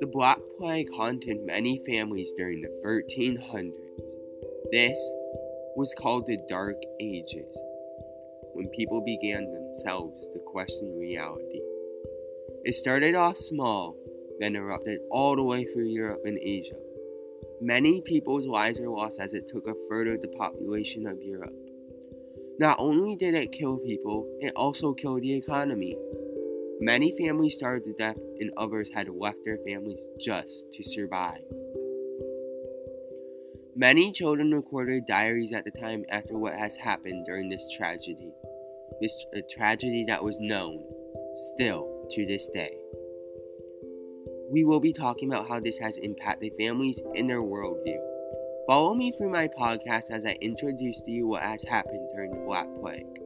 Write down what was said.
The Black Plague haunted many families during the 1300s. This was called the Dark Ages, when people began themselves to question reality. It started off small, then erupted all the way through Europe and Asia. Many people's lives were lost as it took a third of the population of Europe. Not only did it kill people, it also killed the economy. Many families starved to death, and others had left their families just to survive. Many children recorded diaries at the time after what has happened during this tragedy. This tragedy that was known still to this day. We will be talking about how this has impacted families and their worldview. Follow me through my podcast as I introduce to you what has happened during the Black Plague.